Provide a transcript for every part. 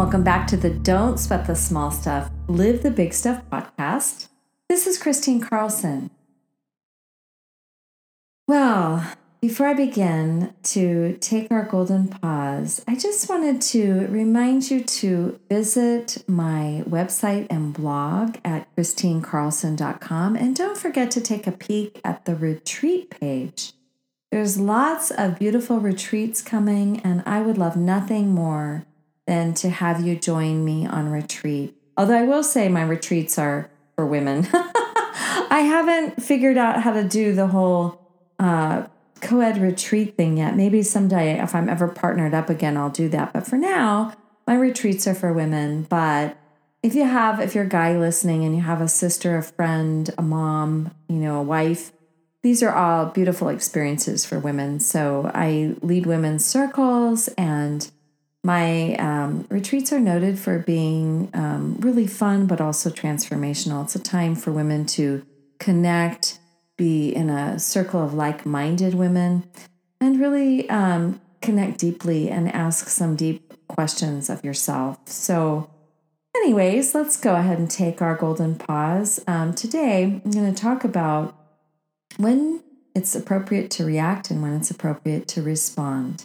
Welcome back to the Don't Sweat the Small Stuff, Live the Big Stuff podcast. This is Kristine Carlson. Well, before I begin to take our golden pause, I just wanted to remind you to visit my website and blog at kristinecarlson.com and don't forget to take a peek at the retreat page. There's lots of beautiful retreats coming, and I would love nothing more than to have you join me on retreat. Although I will say my retreats are for women. I haven't figured out how to do the whole uh, co ed retreat thing yet. Maybe someday, if I'm ever partnered up again, I'll do that. But for now, my retreats are for women. But if you have, if you're a guy listening and you have a sister, a friend, a mom, you know, a wife, these are all beautiful experiences for women. So I lead women's circles and my um, retreats are noted for being um, really fun, but also transformational. It's a time for women to connect, be in a circle of like minded women, and really um, connect deeply and ask some deep questions of yourself. So, anyways, let's go ahead and take our golden pause. Um, today, I'm going to talk about when it's appropriate to react and when it's appropriate to respond.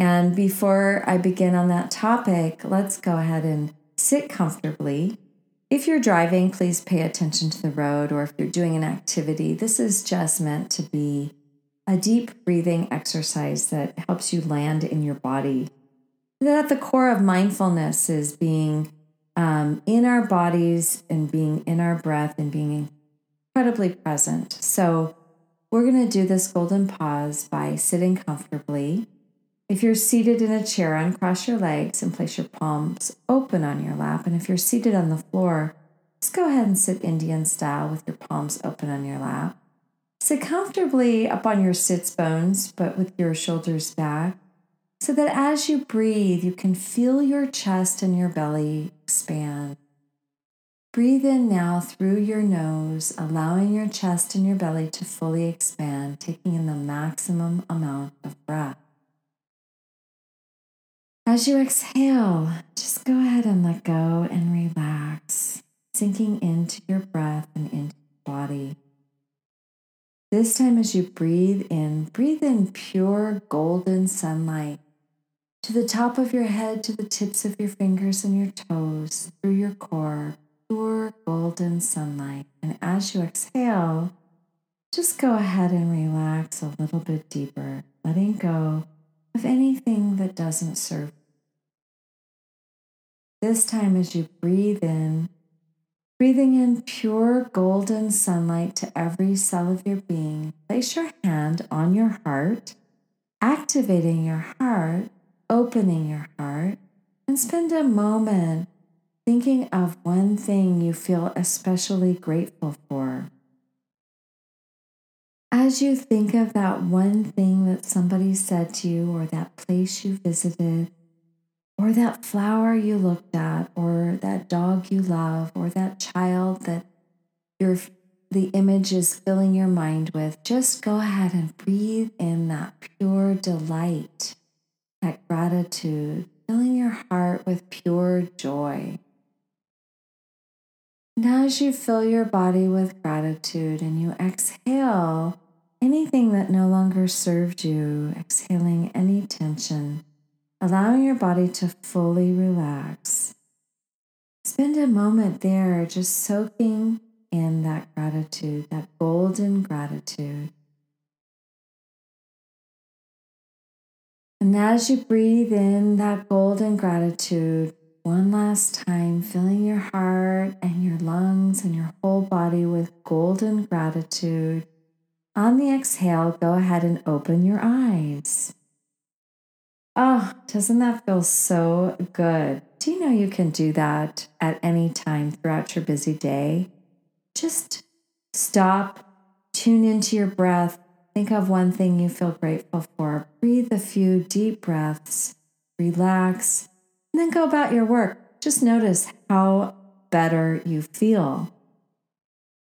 And before I begin on that topic, let's go ahead and sit comfortably. If you're driving, please pay attention to the road, or if you're doing an activity, this is just meant to be a deep breathing exercise that helps you land in your body. That at the core of mindfulness is being um, in our bodies and being in our breath and being incredibly present. So, we're going to do this golden pause by sitting comfortably. If you're seated in a chair, uncross your legs and place your palms open on your lap. And if you're seated on the floor, just go ahead and sit Indian style with your palms open on your lap. Sit comfortably up on your sits bones, but with your shoulders back, so that as you breathe, you can feel your chest and your belly expand. Breathe in now through your nose, allowing your chest and your belly to fully expand, taking in the maximum amount of breath. As you exhale, just go ahead and let go and relax, sinking into your breath and into your body. This time, as you breathe in, breathe in pure golden sunlight to the top of your head, to the tips of your fingers and your toes, through your core, pure golden sunlight. And as you exhale, just go ahead and relax a little bit deeper, letting go of anything that doesn't serve this time, as you breathe in, breathing in pure golden sunlight to every cell of your being, place your hand on your heart, activating your heart, opening your heart, and spend a moment thinking of one thing you feel especially grateful for. As you think of that one thing that somebody said to you or that place you visited, or that flower you looked at, or that dog you love, or that child that your the image is filling your mind with, just go ahead and breathe in that pure delight, that gratitude, filling your heart with pure joy. And as you fill your body with gratitude and you exhale anything that no longer served you, exhaling any tension, allowing your body to fully relax. Spend a moment there just soaking in that gratitude, that golden gratitude. And as you breathe in that golden gratitude, one last time, filling your heart and your lungs and your whole body with golden gratitude. On the exhale, go ahead and open your eyes. Oh, doesn't that feel so good? Do you know you can do that at any time throughout your busy day? just stop, tune into your breath, think of one thing you feel grateful for, breathe a few deep breaths, relax, and then go about your work. Just notice how better you feel.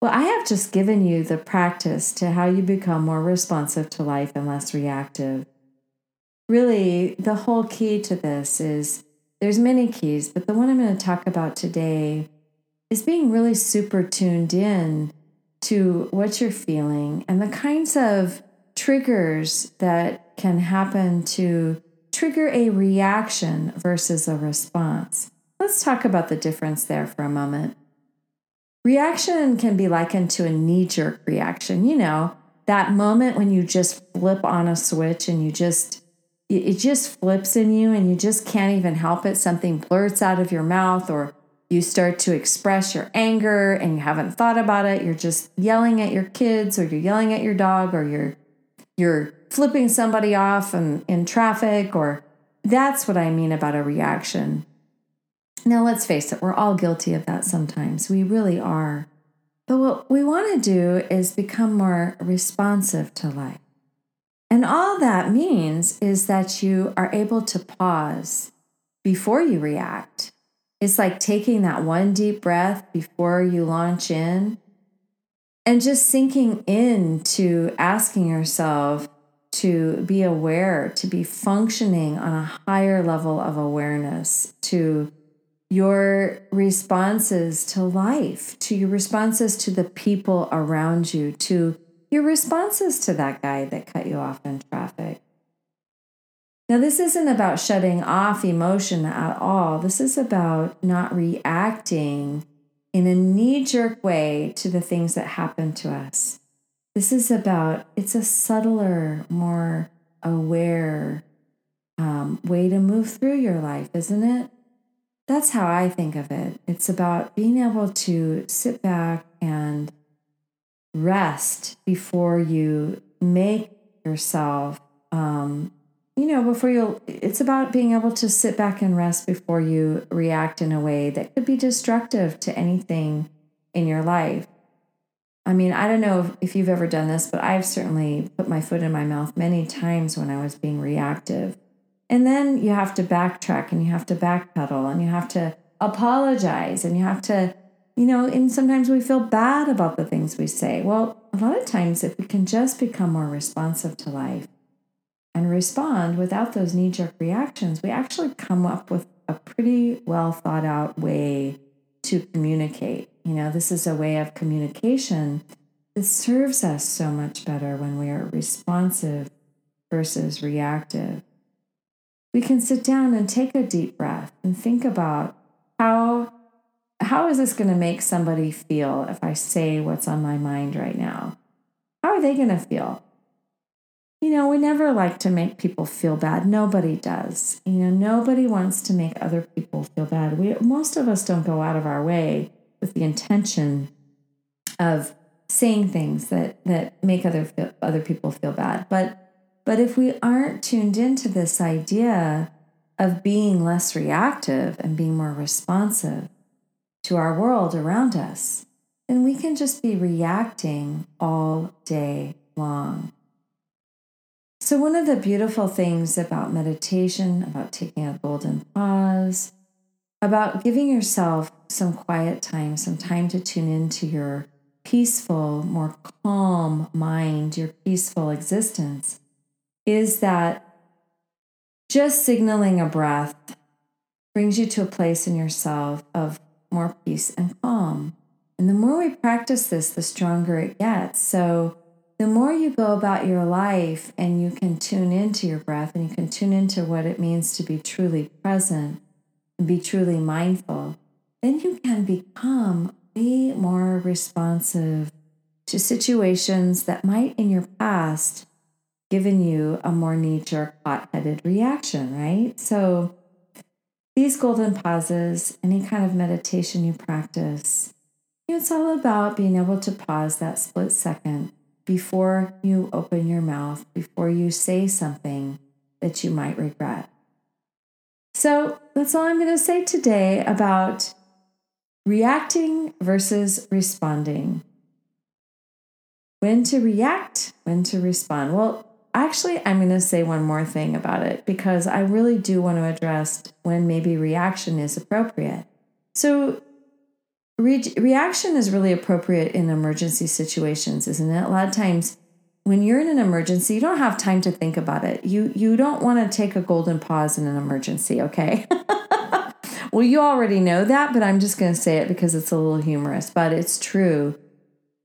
Well, I have just given you the practice to how you become more responsive to life and less reactive. Really, the whole key to this is there's many keys, but the one I'm going to talk about today is being really super tuned in to what you're feeling and the kinds of triggers that can happen to trigger a reaction versus a response. Let's talk about the difference there for a moment. Reaction can be likened to a knee jerk reaction. You know, that moment when you just flip on a switch and you just, it just flips in you and you just can't even help it. Something blurts out of your mouth or you start to express your anger and you haven't thought about it. You're just yelling at your kids or you're yelling at your dog or you're, you're flipping somebody off in, in traffic or that's what I mean about a reaction. Now, let's face it, we're all guilty of that sometimes. We really are. But what we want to do is become more responsive to life. And all that means is that you are able to pause before you react. It's like taking that one deep breath before you launch in and just sinking into asking yourself to be aware, to be functioning on a higher level of awareness, to your responses to life, to your responses to the people around you, to your responses to that guy that cut you off in traffic. Now, this isn't about shutting off emotion at all. This is about not reacting in a knee jerk way to the things that happen to us. This is about, it's a subtler, more aware um, way to move through your life, isn't it? that's how I think of it. It's about being able to sit back and rest before you make yourself, um, you know, before you, it's about being able to sit back and rest before you react in a way that could be destructive to anything in your life. I mean, I don't know if you've ever done this, but I've certainly put my foot in my mouth many times when I was being reactive. And then you have to backtrack and you have to backpedal and you have to apologize and you have to, you know, and sometimes we feel bad about the things we say. Well, a lot of times, if we can just become more responsive to life and respond without those knee jerk reactions, we actually come up with a pretty well thought out way to communicate. You know, this is a way of communication that serves us so much better when we are responsive versus reactive we can sit down and take a deep breath and think about how how is this going to make somebody feel if I say what's on my mind right now? How are they going to feel? You know, we never like to make people feel bad. Nobody does. You know, nobody wants to make other people feel bad. We most of us don't go out of our way with the intention of saying things that that make other other people feel bad. But but if we aren't tuned into this idea of being less reactive and being more responsive to our world around us, then we can just be reacting all day long. So, one of the beautiful things about meditation, about taking a golden pause, about giving yourself some quiet time, some time to tune into your peaceful, more calm mind, your peaceful existence, is that just signaling a breath brings you to a place in yourself of more peace and calm. And the more we practice this, the stronger it gets. So, the more you go about your life and you can tune into your breath and you can tune into what it means to be truly present and be truly mindful, then you can become way more responsive to situations that might in your past given you a more knee jerk, hot headed reaction, right? So, these golden pauses, any kind of meditation you practice, it's all about being able to pause that split second before you open your mouth, before you say something that you might regret. So, that's all I'm going to say today about reacting versus responding. When to react, when to respond. Well, actually, I'm going to say one more thing about it because I really do want to address when maybe reaction is appropriate. So, re- reaction is really appropriate in emergency situations, isn't it? A lot of times, when you're in an emergency, you don't have time to think about it. You you don't want to take a golden pause in an emergency, okay? well, you already know that, but I'm just going to say it because it's a little humorous, but it's true.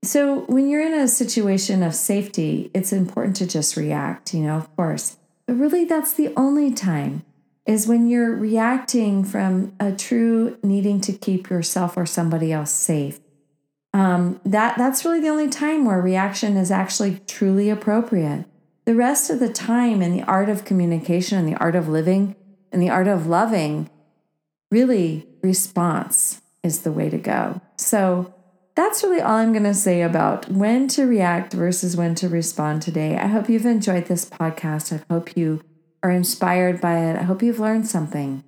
So, when you're in a situation of safety, it's important to just react, you know, of course. But really that's the only time is when you're reacting from a true needing to keep yourself or somebody else safe um, that that's really the only time where reaction is actually truly appropriate. The rest of the time in the art of communication and the art of living and the art of loving, really response is the way to go. So that's really all I'm going to say about when to react versus when to respond today. I hope you've enjoyed this podcast. I hope you are inspired by it. I hope you've learned something.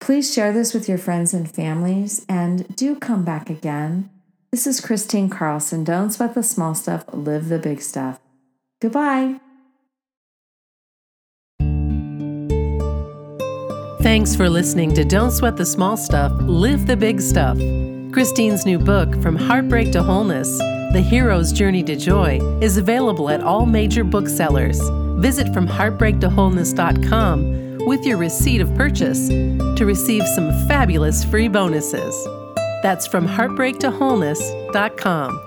Please share this with your friends and families and do come back again. This is Kristine Carlson. Don't sweat the small stuff, live the big stuff. Goodbye. Thanks for listening to Don't Sweat the Small Stuff, Live the Big Stuff. Kristine's new book, From Heartbreak to Wholeness The Hero's Journey to Joy, is available at all major booksellers. Visit FromHeartbreakToWholeness.com with your receipt of purchase to receive some fabulous free bonuses. That's from heartbreaktowholeness.com.